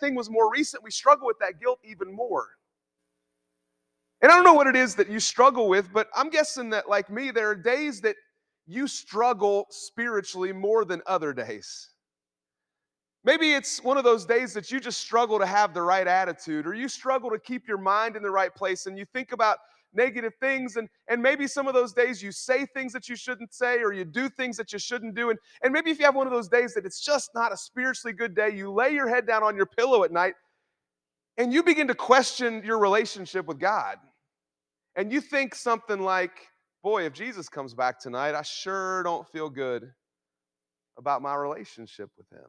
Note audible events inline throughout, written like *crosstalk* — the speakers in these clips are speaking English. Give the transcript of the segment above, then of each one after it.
thing was more recent, we struggle with that guilt even more. And I don't know what it is that you struggle with, but I'm guessing that, like me, there are days that you struggle spiritually more than other days. Maybe it's one of those days that you just struggle to have the right attitude, or you struggle to keep your mind in the right place, and you think about negative things. And, and maybe some of those days you say things that you shouldn't say, or you do things that you shouldn't do. And, and maybe if you have one of those days that it's just not a spiritually good day, you lay your head down on your pillow at night and you begin to question your relationship with God. And you think something like, boy, if Jesus comes back tonight, I sure don't feel good about my relationship with him.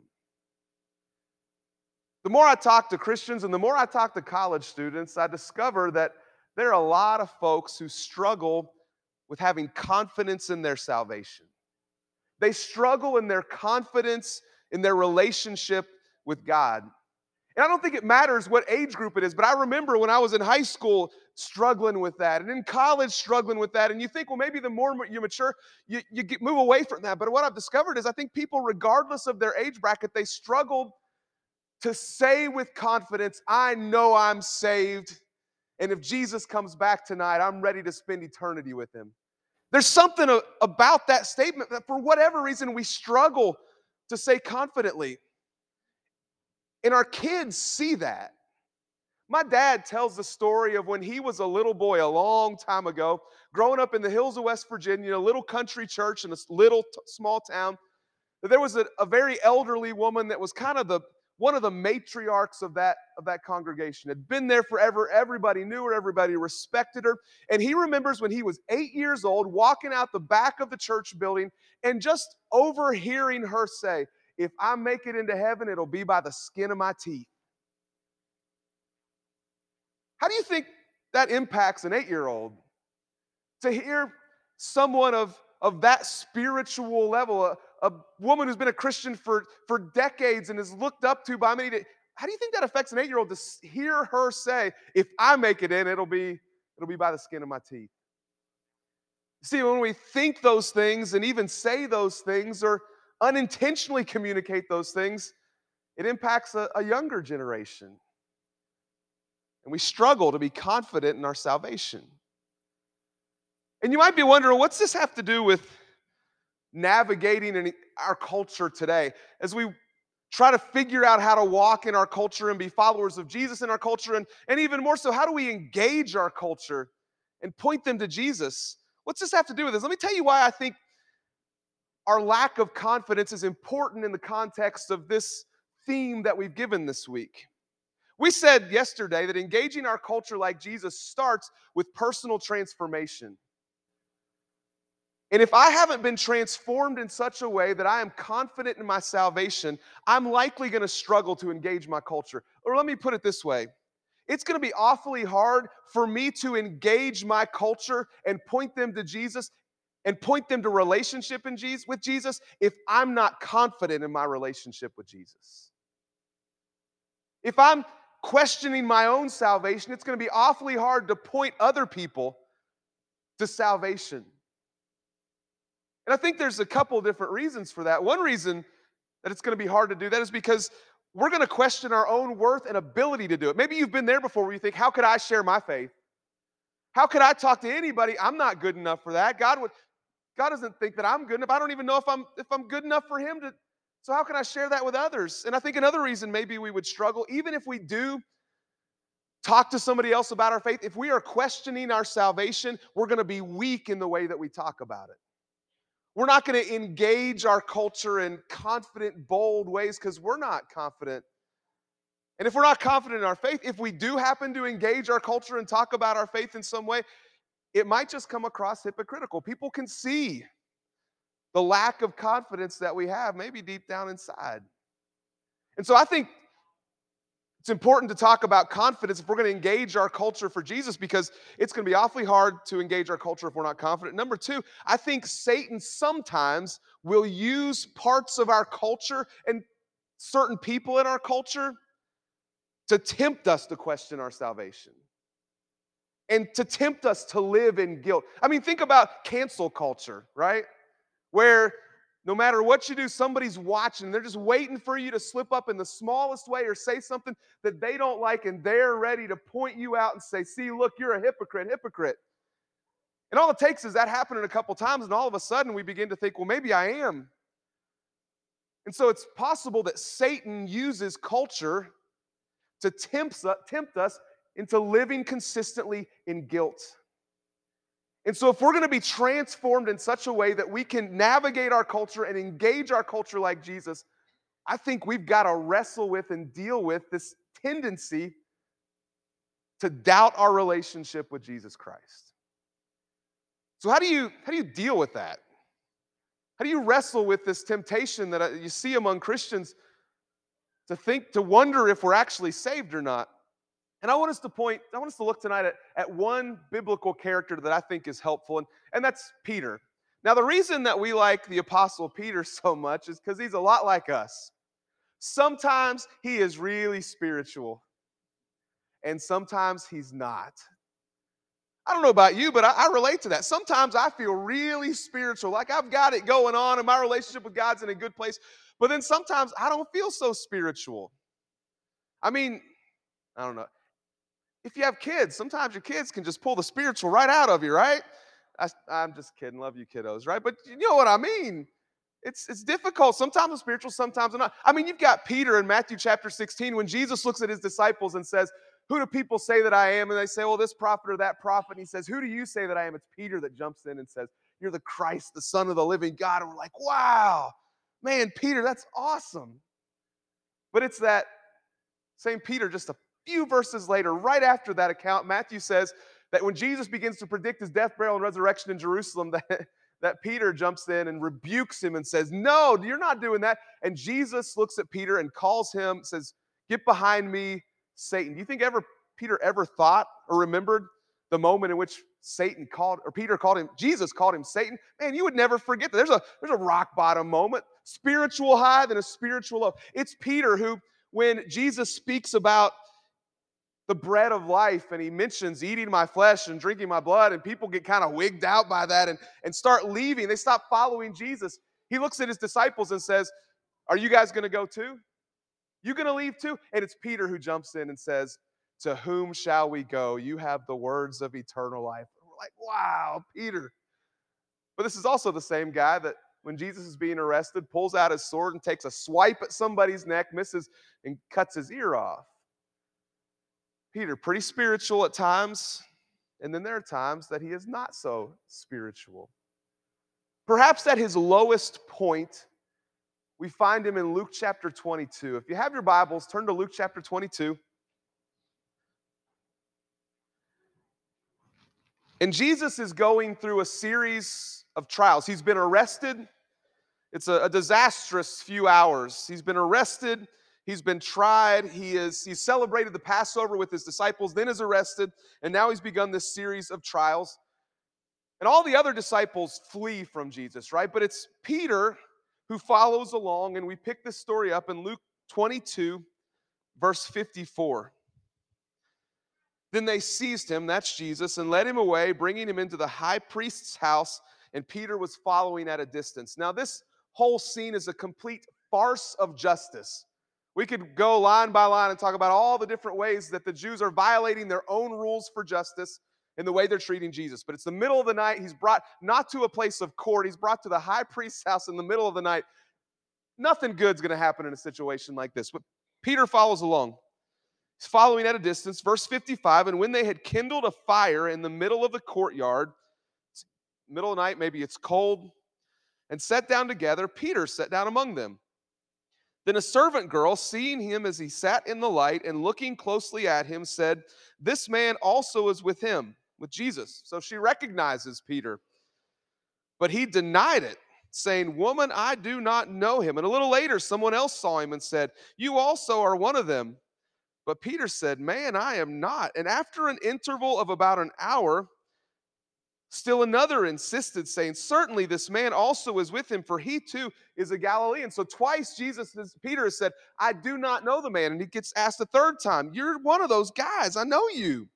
The more I talk to Christians and the more I talk to college students, I discover that there are a lot of folks who struggle with having confidence in their salvation. They struggle in their confidence in their relationship with God. And I don't think it matters what age group it is, but I remember when I was in high school struggling with that and in college struggling with that. And you think, well, maybe the more you mature, you, you get, move away from that. But what I've discovered is I think people, regardless of their age bracket, they struggle to say with confidence, I know I'm saved. And if Jesus comes back tonight, I'm ready to spend eternity with him. There's something about that statement that for whatever reason we struggle to say confidently. And our kids see that. My dad tells the story of when he was a little boy a long time ago, growing up in the hills of West Virginia, a little country church in a little t- small town. That there was a, a very elderly woman that was kind of the one of the matriarchs of that of that congregation had been there forever everybody knew her everybody respected her and he remembers when he was 8 years old walking out the back of the church building and just overhearing her say if I make it into heaven, it'll be by the skin of my teeth. How do you think that impacts an eight year old? To hear someone of, of that spiritual level, uh, a, woman who's been a Christian for, for decades and is looked up to by many. How do you think that affects an eight year old to hear her say, if I make it in, it'll be, it'll be by the skin of my teeth? See, when we think those things and even say those things, or unintentionally communicate those things, it impacts a, a younger generation. And we struggle to be confident in our salvation. And you might be wondering, what's this have to do with navigating in our culture today? As we try to figure out how to walk in our culture and be followers of Jesus in our culture, and, and even more so, how do we engage our culture and point them to Jesus? What's this have to do with this? Let me tell you why I think our lack of confidence is important in the context of this theme that we've given this week. We said yesterday that engaging our culture like Jesus starts with personal transformation. And if I haven't been transformed in such a way that I am confident in my salvation, I'm likely going to struggle to engage my culture. Or let me put it this way it's going to be awfully hard for me to engage my culture and point them to Jesus and point them to relationship in Jesus, with Jesus if I'm not confident in my relationship with Jesus. If I'm questioning my own salvation, it's going to be awfully hard to point other people to salvation. And I think there's a couple different reasons for that. One reason that it's going to be hard to do that is because we're going to question our own worth and ability to do it. Maybe you've been there before where you think, how could I share my faith? How could I talk to anybody? I'm not good enough for that. God would God doesn't think that I'm good enough. I don't even know if I'm if I'm good enough for him to so how can I share that with others? And I think another reason maybe we would struggle even if we do talk to somebody else about our faith, if we are questioning our salvation, we're going to be weak in the way that we talk about it. We're not going to engage our culture in confident, bold ways because we're not confident. And if we're not confident in our faith, if we do happen to engage our culture and talk about our faith in some way, it might just come across hypocritical. People can see the lack of confidence that we have, maybe deep down inside. And so I think it's important to talk about confidence if we're going to engage our culture for Jesus because it's going to be awfully hard to engage our culture if we're not confident. Number two, I think Satan sometimes will use parts of our culture and certain people in our culture to tempt us to question our salvation and to tempt us to live in guilt. I mean, think about cancel culture, right? Where No matter what you do, somebody's watching. They're just waiting for you to slip up in the smallest way or say something that they don't like, and they're ready to point you out and say, See, look, you're a hypocrite, hypocrite. And all it takes is that happening a couple times, and all of a sudden we begin to think, Well, maybe I am. And so it's possible that Satan uses culture to tempt us into living consistently in guilt. And so, if we're going to be transformed in such a way that we can navigate our culture and engage our culture like Jesus, I think we've got to wrestle with and deal with this tendency to doubt our relationship with Jesus Christ. So, how do you, how do you deal with that? How do you wrestle with this temptation that uh, you see among Christians to think, to wonder if we're actually saved or not? And I want us to point, I want us to look tonight at, at one biblical character that I think is helpful, and, and that's Peter. Now, the reason that we like the Apostle Peter *laughs* so much is because he's a lot like us. Sometimes he is really spiritual, and sometimes he's not. I don't know about you, but I, I, relate to that. Sometimes I feel really spiritual, like I've got it going on, and my relationship with God's in a good place. But then sometimes I don't feel so spiritual. I mean, I don't know if you have kids, sometimes your kids can just pull the spiritual right out of you, right? I, am just kidding. Love you, kiddos, right? But you know what I mean. It's, it's difficult. Sometimes it's spiritual, sometimes not. I mean, you've got Peter in Matthew chapter 16 when Jesus looks at his disciples and says, Who do people say that I am? And they say, Well, this prophet or that prophet. And he says, Who do you say that I am? It's Peter that jumps in and says, You're the Christ, the Son of the living God. And we're like, Wow, man, Peter, that's awesome. But it's that same Peter just a few verses later, right after that account, Matthew says that when Jesus begins to predict his death, burial, and resurrection in Jerusalem, *laughs* that, that Peter jumps in and rebukes him and says, No, you're not doing that. And Jesus looks at Peter and calls him, says, Get behind me, Satan. Do you think ever Peter ever thought or remembered the moment in which Satan called, or Peter called him, Jesus called him Satan? Man, you would never forget that. There's a there's a rock bottom moment, spiritual high, then a spiritual low. It's Peter who, when Jesus speaks about the bread of life and he mentions eating my flesh and drinking my blood and people get kind of wigged out by that and, and start leaving. They stop following jesus. He looks at his disciples and says are you guys going to go too? You going to leave too? And it's peter who jumps in and says to whom shall we go? You have the words of eternal life. We're like wow peter. But this is also the same guy that when jesus is being arrested pulls out his sword and takes a swipe at somebody's neck misses and cuts his ear off Peter, pretty spiritual at times, and then there are times that he is not so spiritual. Perhaps at his lowest point, we find him in Luke chapter 22. If you have your Bibles, turn to Luke chapter 22. And Jesus is going through a series of trials. He's been arrested. It's a, a disastrous few hours. He's been arrested He's been tried. He is he's celebrated the Passover with his disciples, then is arrested, and now he's begun this series of trials. And all the other disciples flee from Jesus, right? But it's Peter who follows along, and we pick this story up in Luke 22, verse 54. Then they seized him, that's Jesus, and led him away, bringing him into the high priest's house, and Peter was following at a distance. Now, this whole scene is a complete farce of justice. We could go line by line and talk about all the different ways that the Jews are violating their own rules for justice in the way they're treating Jesus. But it's the middle of the night. He's brought not to a place of court, he's brought to the high priest's house in the middle of the night. Nothing good's going to happen in a situation like this. But Peter follows along. He's following at a distance. Verse 55 And when they had kindled a fire in the middle of the courtyard, middle of the night, maybe it's cold, and sat down together, Peter sat down among them. Then a servant girl, seeing him as he sat in the light and looking closely at him, said, This man also is with him, with Jesus. So she recognizes Peter. But he denied it, saying, Woman, I do not know him. And a little later, someone else saw him and said, You also are one of them. But Peter said, Man, I am not. And after an interval of about an hour, Still another insisted, saying, Certainly this man also is with him, for he too is a Galilean. So twice Jesus, Peter has said, I do not know the man. And he gets asked a third time, You're one of those guys. I know you.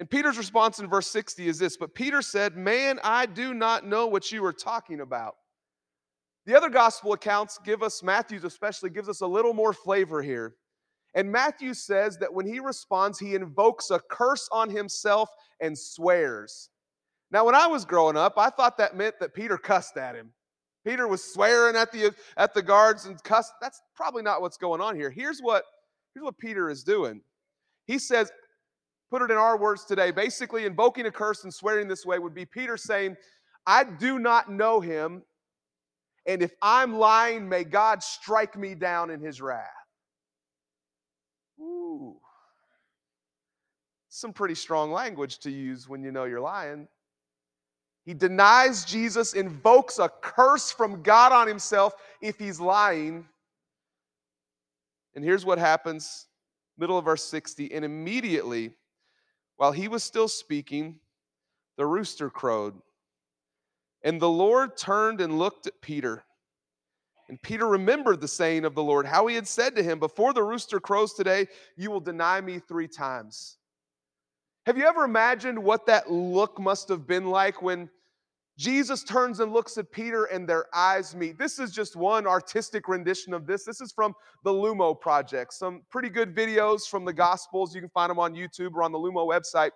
And Peter's response in verse 60 is this But Peter said, Man, I do not know what you are talking about. The other gospel accounts give us, Matthew's especially, gives us a little more flavor here. And Matthew says that when he responds, he invokes a curse on himself and swears. Now, when I was growing up, I thought that meant that Peter cussed at him. Peter was swearing at the at the guards and cussed. That's probably not what's going on here. Here's what here's what Peter is doing. He says, put it in our words today, basically invoking a curse and swearing this way would be Peter saying, I do not know him, and if I'm lying, may God strike me down in his wrath. Some pretty strong language to use when you know you're lying. He denies Jesus, invokes a curse from God on himself if he's lying. And here's what happens, middle of verse 60. And immediately, while he was still speaking, the rooster crowed. And the Lord turned and looked at Peter. And Peter remembered the saying of the Lord, how he had said to him, Before the rooster crows today, you will deny me three times. Have you ever imagined what that look must have been like when Jesus turns and looks at Peter and their eyes meet. This is just one artistic rendition of this. This is from the Lumo Project. Some pretty good videos from the Gospels. You can find them on YouTube or on the Lumo website.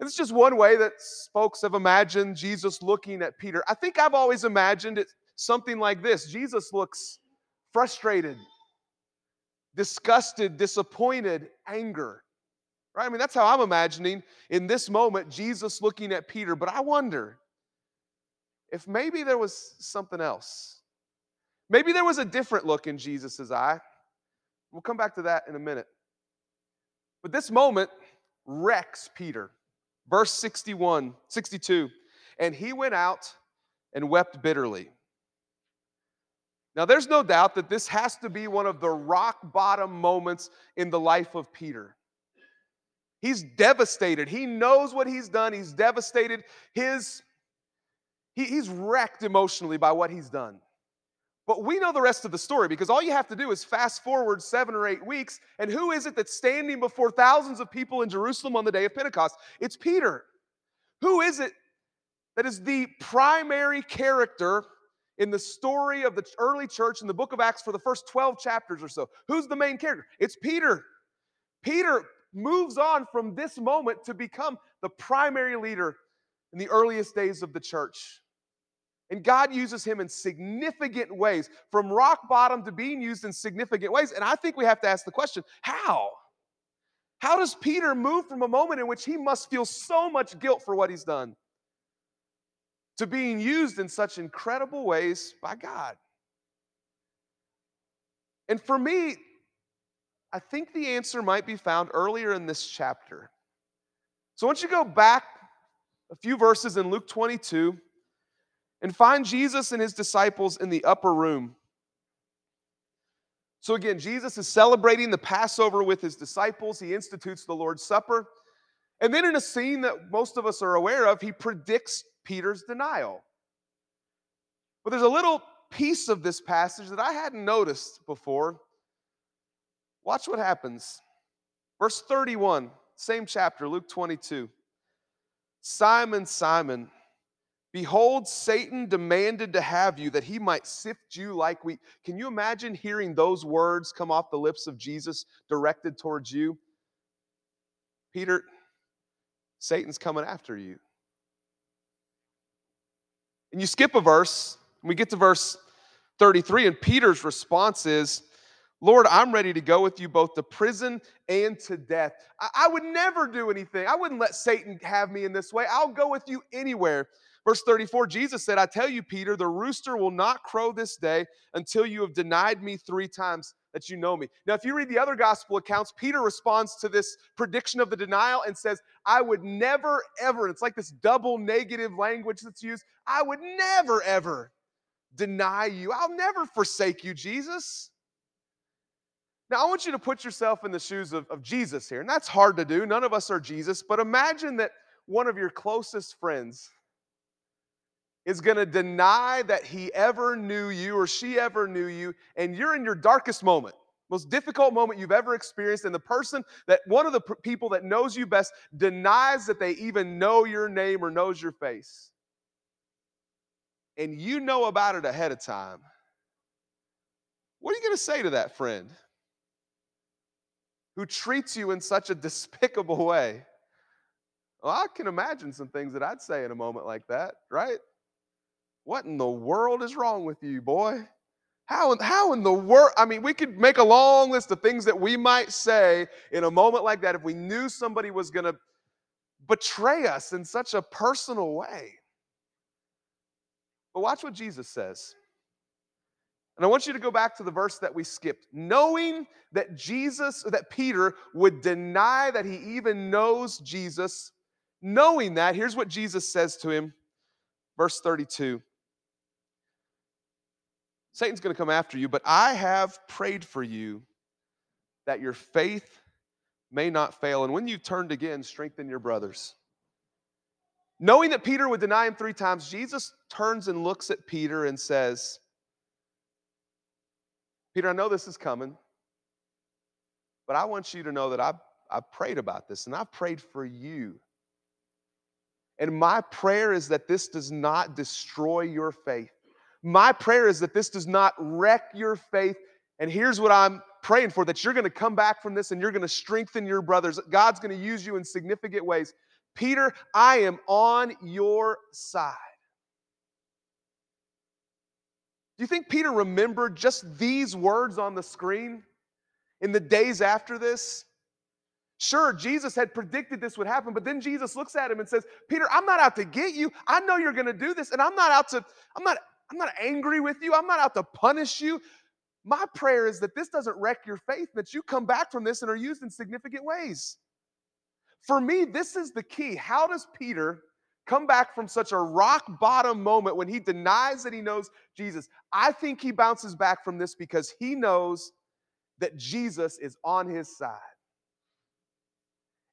It's just one way that folks have imagined Jesus looking at Peter. I think I've always imagined it something like this Jesus looks frustrated, disgusted, disappointed, anger. Right? I mean, that's how I'm imagining in this moment Jesus looking at Peter. But I wonder if maybe there was something else. Maybe there was a different look in Jesus' eye. We'll come back to that in a minute. But this moment wrecks Peter. Verse 61, 62. And he went out and wept bitterly. Now, there's no doubt that this has to be one of the rock bottom moments in the life of Peter. He's devastated. He knows what he's done. He's devastated. His he, he's wrecked emotionally by what he's done. But we know the rest of the story because all you have to do is fast forward seven or eight weeks. And who is it that's standing before thousands of people in Jerusalem on the day of Pentecost? It's Peter. Who is it that is the primary character in the story of the early church in the book of Acts for the first 12 chapters or so? Who's the main character? It's Peter. Peter moves on from this moment to become the primary leader in the earliest days of the church. And God uses him in significant ways, from rock bottom to being used in significant ways. And I think we have to ask the question how? How does Peter move from a moment in which he must feel so much guilt for what he's done to being used in such incredible ways by God? And for me, I think the answer might be found earlier in this chapter. So once you go back a few verses in Luke 22 and find Jesus and his disciples in the upper room. So, again, Jesus is celebrating the Passover with his disciples. He institutes the Lord's Supper. And then, in a scene that most of us are aware of, he predicts Peter's denial. But there's a little piece of this passage that I hadn't noticed before. Watch what happens. Verse 31, same chapter, Luke 22. Simon, Simon, Behold, Satan demanded to have you that he might sift you like wheat. Can you imagine hearing those words come off the lips of Jesus directed towards you? Peter, Satan's coming after you. And you skip a verse, we get to verse 33, and Peter's response is, Lord, I'm ready to go with you both to prison and to death. I, I would never do anything. I wouldn't let Satan have me in this way. I'll go with you anywhere. Verse 34, Jesus said, I tell you, Peter, the rooster will not crow this day until you have denied me three times that you know me. Now, if you read the other gospel accounts, Peter responds to this prediction of the denial and says, I would never, ever, it's like this double negative language that's used, I would never, ever deny you. I'll never forsake you, Jesus. Now, I want you to put yourself in the shoes of, of Jesus here, and that's hard to do. None of us are Jesus, but imagine that one of your closest friends is going to deny that he ever knew you or she ever knew you, and you're in your darkest moment, most difficult moment you've ever experienced, and the person that one of the people that knows you best denies that they even know your name or knows your face. and you know about it ahead of time, what are you going to say to that friend who treats you in such a despicable way? Well, I can imagine some things that I'd say in a moment like that, right? What in the world is wrong with you, boy? How, how in the world? I mean, we could make a long list of things that we might say in a moment like that if we knew somebody was going to betray us in such a personal way. But watch what Jesus says. And I want you to go back to the verse that we skipped. Knowing that Jesus, that Peter would deny that he even knows Jesus, knowing that, here's what Jesus says to him, verse 32. Satan's going to come after you, but I have prayed for you that your faith may not fail. And when you've turned again, strengthen your brothers. Knowing that Peter would deny him three times, Jesus turns and looks at Peter and says, Peter, I know this is coming, but I want you to know that I've, I've prayed about this and I've prayed for you. And my prayer is that this does not destroy your faith. My prayer is that this does not wreck your faith. And here's what I'm praying for that you're going to come back from this and you're going to strengthen your brothers. God's going to use you in significant ways. Peter, I am on your side. Do you think Peter remembered just these words on the screen in the days after this? Sure, Jesus had predicted this would happen, but then Jesus looks at him and says, Peter, I'm not out to get you. I know you're going to do this, and I'm not out to, I'm not, I'm not angry with you. I'm not out to punish you. My prayer is that this doesn't wreck your faith, that you come back from this and are used in significant ways. For me, this is the key. How does Peter come back from such a rock bottom moment when he denies that he knows Jesus? I think he bounces back from this because he knows that Jesus is on his side.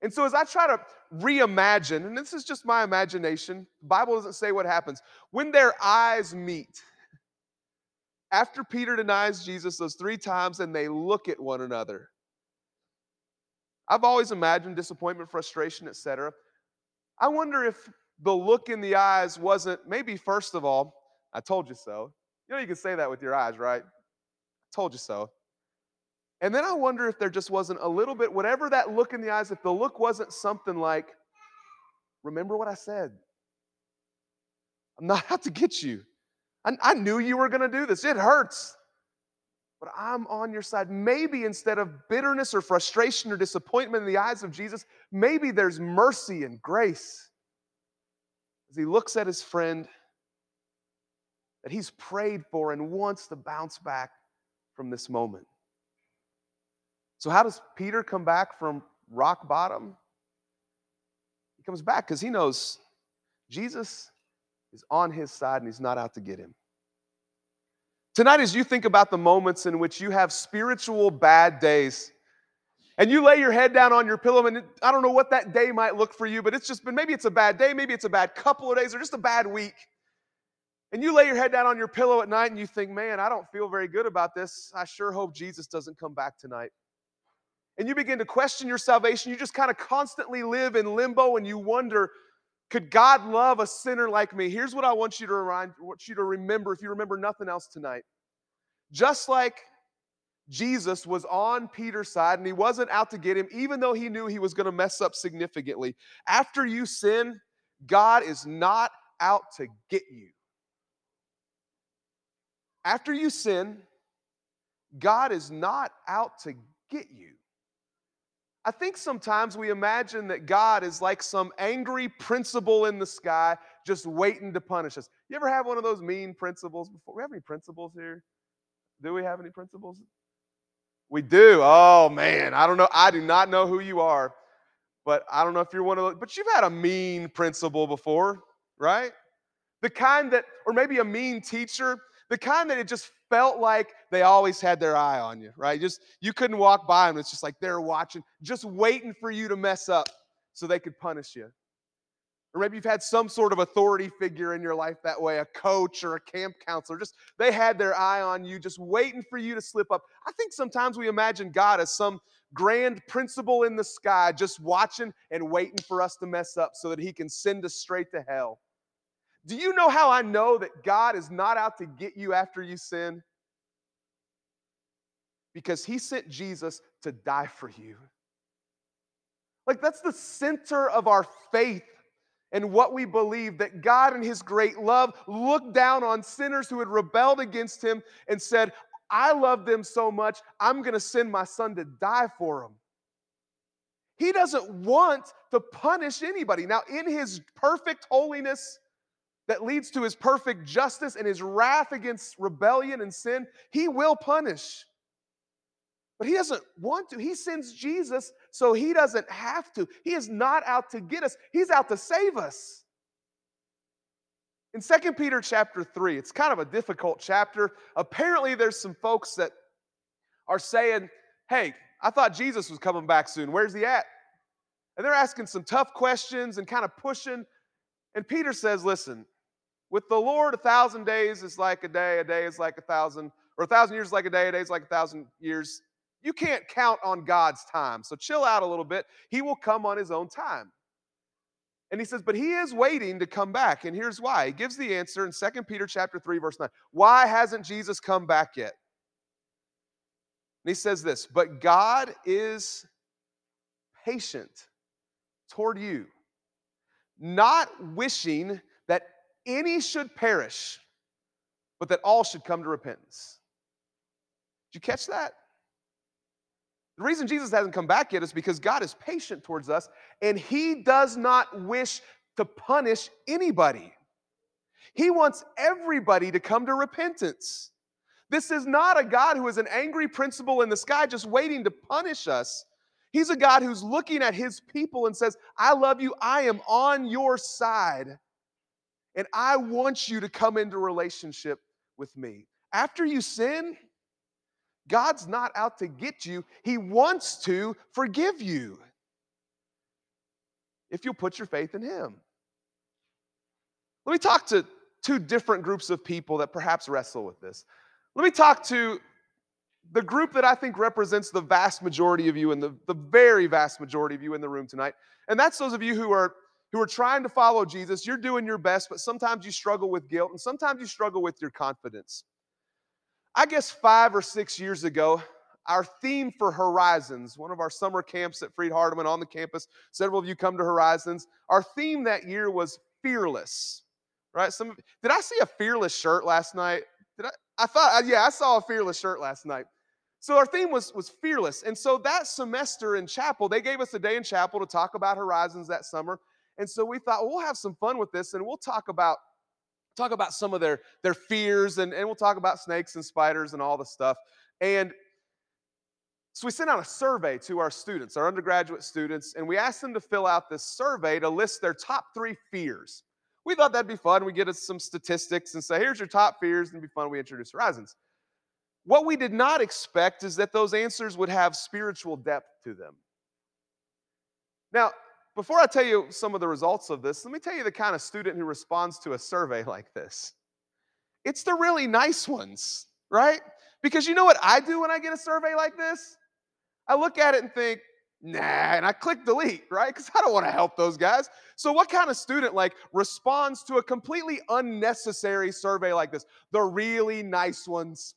And so, as I try to reimagine, and this is just my imagination, the Bible doesn't say what happens. When their eyes meet, after Peter denies Jesus those three times and they look at one another, I've always imagined disappointment, frustration, etc. I wonder if the look in the eyes wasn't maybe, first of all, I told you so. You know, you can say that with your eyes, right? I told you so. And then I wonder if there just wasn't a little bit, whatever that look in the eyes, if the look wasn't something like, remember what I said. I'm not *laughs* out to get you. I, I knew you were going to do this. It hurts but I'm on your side. Maybe instead of bitterness or frustration or disappointment in the eyes of Jesus, maybe there's mercy and grace as he looks at his friend that he's prayed for and wants to bounce back from this moment. So, how does Peter come back from rock bottom? He comes back because he knows Jesus is on his side and he's not out to get him. Tonight, as you think about the moments in which you have spiritual bad days, and you lay your head down on your pillow, and I don't know what that day might look for you, but it's just been maybe it's a bad day, maybe it's a bad couple of days, or just a bad week. And you lay your head down on your pillow at night and you think, man, I don't feel very good about this. I sure hope Jesus doesn't come back tonight. And you begin to question your salvation. You just kind of constantly live in limbo and you wonder, could God love a sinner like me? Here's what I want you to remind, want you to remember if you remember nothing else tonight. Just like Jesus was on Peter's side and he wasn't out to get him, even though he knew he was going to mess up significantly. After you sin, God is not out to get you. After you sin, God is not out to get you. I think sometimes we imagine that God is like some angry principal in the sky just waiting to punish us. You ever have one of those mean principals before? We have any principals here? Do we have any principals? We do. Oh man, I don't know. I do not know who you are, but I don't know if you're one of those. But you've had a mean principal before, right? The kind that, or maybe a mean teacher, the kind that it just felt like they always had their eye on you, right? Just you couldn't walk by them. It's just like they're watching, just waiting for you to mess up so they could punish you. Or maybe you've had some sort of authority figure in your life that way, a coach or a camp counselor. Just they had their eye on you, just waiting for you to slip up. I think sometimes we imagine God as some grand principal in the sky, just watching and waiting for us to mess up so that he can send us straight to hell. Do you know how I know that God is not out to get you after you sin? Because he sent Jesus to die for you. Like, that's the center of our faith and what we believe that God, in His great love, looked down on sinners who had rebelled against Him and said, I love them so much, I'm going to send my son to die for them. He doesn't want to punish anybody. Now, in His perfect holiness, that leads to his perfect justice and his wrath against rebellion and sin, he will punish. But he doesn't want to. He sends Jesus so he doesn't have to. He is not out to get us, he's out to save us. In 2 Peter chapter 3, it's kind of a difficult chapter. Apparently, there's some folks that are saying, Hey, I thought Jesus was coming back soon. Where's he at? And they're asking some tough questions and kind of pushing. And Peter says, Listen, with the Lord, a thousand days is like a day, a day is like a thousand, or a thousand years is like a day, a day is like a thousand years. You can't count on God's time. So chill out a little bit. He will come on his own time. And he says, but he is waiting to come back. And here's why. He gives the answer in 2 Peter chapter 3, verse 9. Why hasn't Jesus come back yet? And he says this, but God is patient toward you, not wishing that any should perish, but that all should come to repentance. Did you catch that? The reason Jesus hasn't come back yet is because God is patient towards us and he does not wish to punish anybody. He wants everybody to come to repentance. This is not a God who is an angry principal in the sky just waiting to punish us. He's a God who's looking at his people and says, I love you. I am on your side. And I want you to come into relationship with me. After you sin, God's not out to get you, He wants to forgive you if you'll put your faith in Him. Let me talk to two different groups of people that perhaps wrestle with this. Let me talk to the group that I think represents the vast majority of you and the, the very vast majority of you in the room tonight. And that's those of you who are who are trying to follow Jesus. You're doing your best, but sometimes you struggle with guilt and sometimes you struggle with your confidence. I guess five or six years ago, our theme for Horizons, one of our summer camps at Freed Hardeman on the campus, several of you come to Horizons. Our theme that year was fearless, right? Some did I see a fearless shirt last night? Did I? I thought, uh, yeah, I saw a fearless shirt last night. So our theme was was fearless, and so that semester in chapel, they gave us a day in chapel to talk about Horizons that summer, and so we thought well, we'll have some fun with this, and we'll talk about talk about some of their, their fears, and, and we'll talk about snakes and spiders and all the stuff. And so we sent out a survey to our students, our undergraduate students, and we asked them to fill out this survey to list their top three fears. We thought that'd be fun. We get us some statistics and say, here's your top fears, and it'd be fun. We introduce Horizons. What we did not expect is that those answers would have spiritual depth to them. Now, before I tell you some of the results of this, let me tell you the kind of student who responds to a survey *laughs* like this. It's the really nice ones, right? Because you know what I do when I get a survey like this? I look at it and think, nah, and I click delete, right? Because I don't want to help those guys. So, what kind of student like responds to a completely unnecessary survey like this? The really nice ones.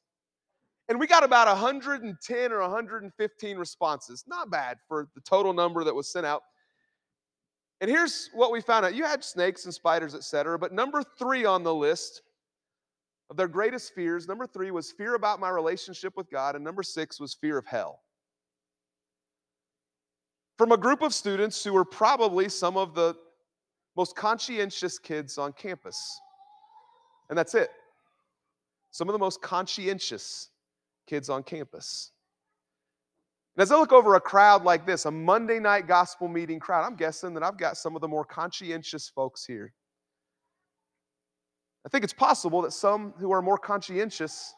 And we got about 110 or 115 responses. Not bad for the total number that was sent out. And here's what we found out. You had snakes and spiders, etc. But number three on the list of their greatest fears, number three was fear about my relationship with God, and number six was fear of hell. From a group of students who were probably some of the most conscientious kids on campus. And that's it. Some of the most conscientious kids on campus. And as I look over a crowd like this, a Monday night gospel meeting crowd, I'm guessing that I've got some of the more conscientious folks here. I think it's possible that some who are more conscientious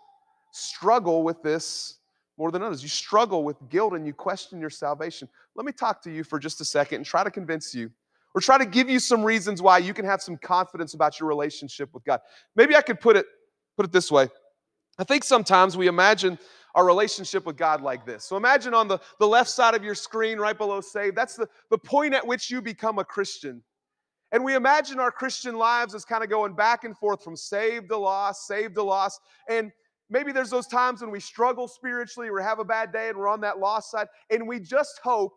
struggle with this more than others. You struggle with guilt and you question your salvation. Let me talk to you for just a second and try to convince you or try to give you some reasons why you can have some confidence about your relationship with God. Maybe I could put it put it this way. I think sometimes we imagine our relationship with God like this. So imagine on the, the left side of your screen, right below save, that's the, the point at which you become a Christian. And we imagine our Christian lives as kind of going back and forth from saved to lost, saved to lost. And maybe there's those times when we struggle spiritually or have a bad day and we're on that lost side. And we just hope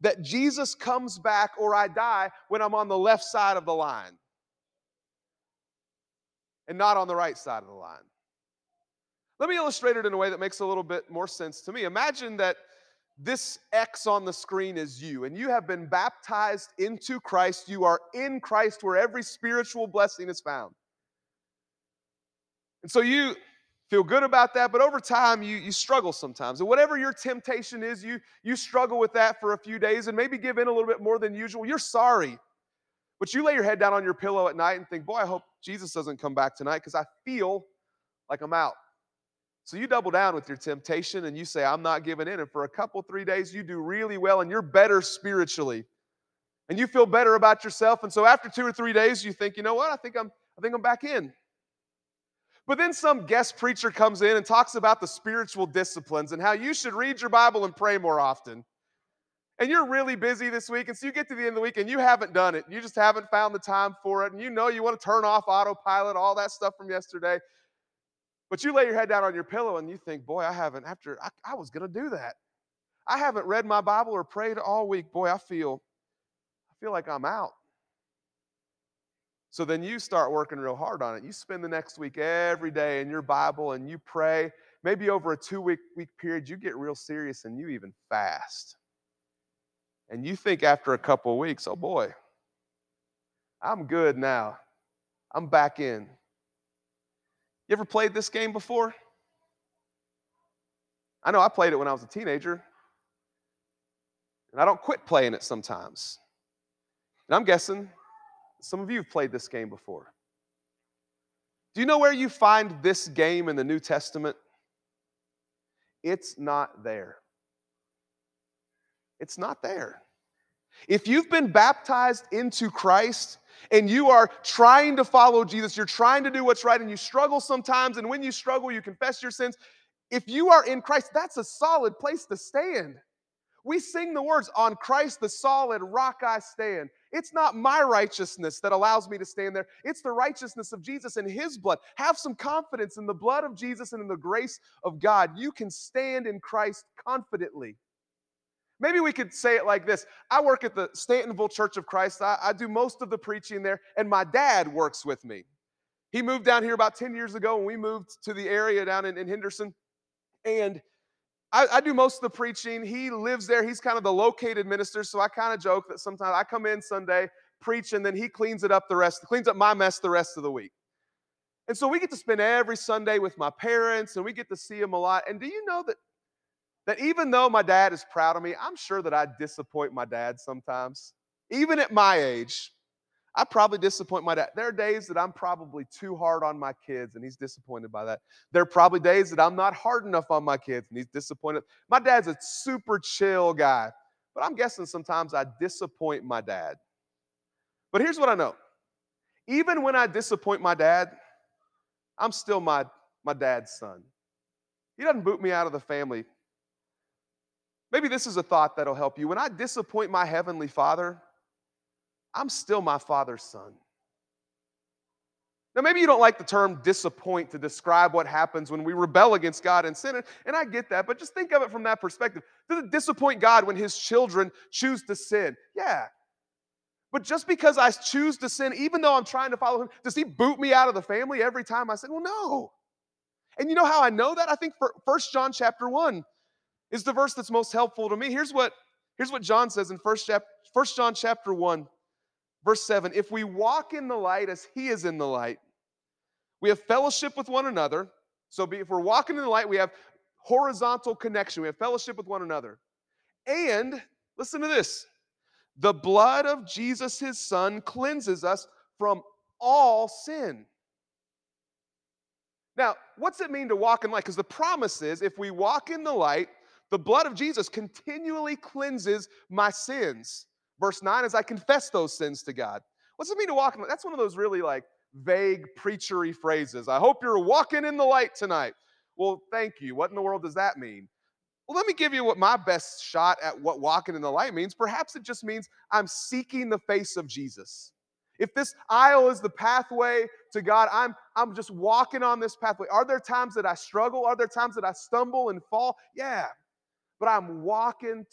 that Jesus comes back or I die when I'm on the left side of the line and not on the right side of the line. Let me illustrate it in a way that makes a little bit more sense to me. Imagine that this X on the screen is you, and you have been baptized into Christ. You are in Christ where every spiritual blessing is found. And so you feel good about that, but over time you, you struggle sometimes. And whatever your temptation is, you, you struggle with that for a few days and maybe give in a little bit more than usual. You're sorry. But you lay your head down on your pillow at night and think, boy, I hope Jesus doesn't come back tonight because I feel like I'm out. So you double down with your temptation and you say, I'm not giving in. And for a couple, three days, you do really well and you're better spiritually. And you feel better about yourself. And so after two or three days, you think, you know what? I think I'm, I think I'm back in. But then some guest preacher comes in and talks about the spiritual disciplines and how you should read your Bible and pray more often. And you're really busy this week. And so you get to the end of the week and you haven't done it. You just haven't found the time for it. And you know you want to turn off autopilot, all that stuff from yesterday. But you lay your head down on your pillow and you think, boy, I haven't, after I, I was going to do that. I haven't read my Bible or prayed all week. Boy, I feel, I feel like I'm out. So then you start working real hard on it. You spend the next week every day in your Bible and you pray. Maybe over a two week week period, you get real serious and you even fast. And you think after a couple weeks, oh boy, I'm good now. I'm back in. You ever played this game before? I know I played it when I was a teenager. And I don't quit playing it sometimes. And I'm guessing some of you have played this game before. Do you know where you find this game in the New Testament? It's not there. It's not there. If you've been baptized into Christ, and you are trying to follow Jesus, you're trying to do what's right, and you struggle sometimes, and when you struggle, you confess your sins. If you are in Christ, that's a solid place to stand. We sing the words, On Christ the solid rock I stand. It's not my righteousness that allows me to stand there. It's the righteousness of Jesus and His blood. Have some confidence in the blood of Jesus and in the grace of God. You can stand in Christ confidently. Maybe we could say it like this I work at the Stantonville Church of Christ. I, I, do most of the preaching there, and my dad works with me. He moved down here about 10 years ago, and we moved to the area down in, in Henderson. And I, I, do most of the preaching. He lives there. He's kind of the located minister. So I kind of joke that sometimes I come in Sunday, preach, and then he cleans it up the rest, cleans up my mess the rest of the week. And so we get to spend every Sunday with my parents, and we get to see him a lot. And do you know that that even though my dad is proud of me, I'm sure that I disappoint my dad sometimes. Even at my age, I probably disappoint my dad. There are days that I'm probably too hard on my kids, and he's disappointed by that. There are probably days that I'm not hard enough on my kids, and he's disappointed. My dad's a super chill guy, but I'm guessing sometimes I disappoint my dad. But here's what I know even when I disappoint my dad, I'm still my, my dad's son. He doesn't boot me out of the family Maybe this is a thought that'll help you. When I disappoint my heavenly father, I'm still my father's son. Now, maybe you don't like the term disappoint to describe what happens when we rebel against God and sin, and I get that, but just think of it from that perspective. Does it disappoint God when his children choose to sin? Yeah. But just because I choose to sin, even though I'm trying to follow him, does he boot me out of the family every time I sin? Well, no. And you know how I know that? I think for First John chapter 1 is the verse that's most helpful to me. Here's what, here's what John says in 1 chap- John chapter 1, verse 7. If we walk in the light as he is in the light, we have fellowship with one another. So if we're walking in the light, we have horizontal connection. We have fellowship with one another. And listen to this the blood of Jesus, his son, cleanses us from all sin. Now, what's it mean to walk in light? Because the promise is if we walk in the light, the blood of Jesus continually cleanses my sins. Verse 9, as I confess those sins to God. What's it mean to walk in? That's one of those really like vague preachery phrases. I hope you're walking in the light tonight. Well, thank you. What in the world does that mean? Well, let me give you what my best shot at what walking in the light means. Perhaps it just means I'm seeking the face of Jesus. If this aisle is the pathway to God, I'm, I'm just walking on this pathway. Are there times that I struggle? Are there times that I stumble and fall? Yeah. But I'm walking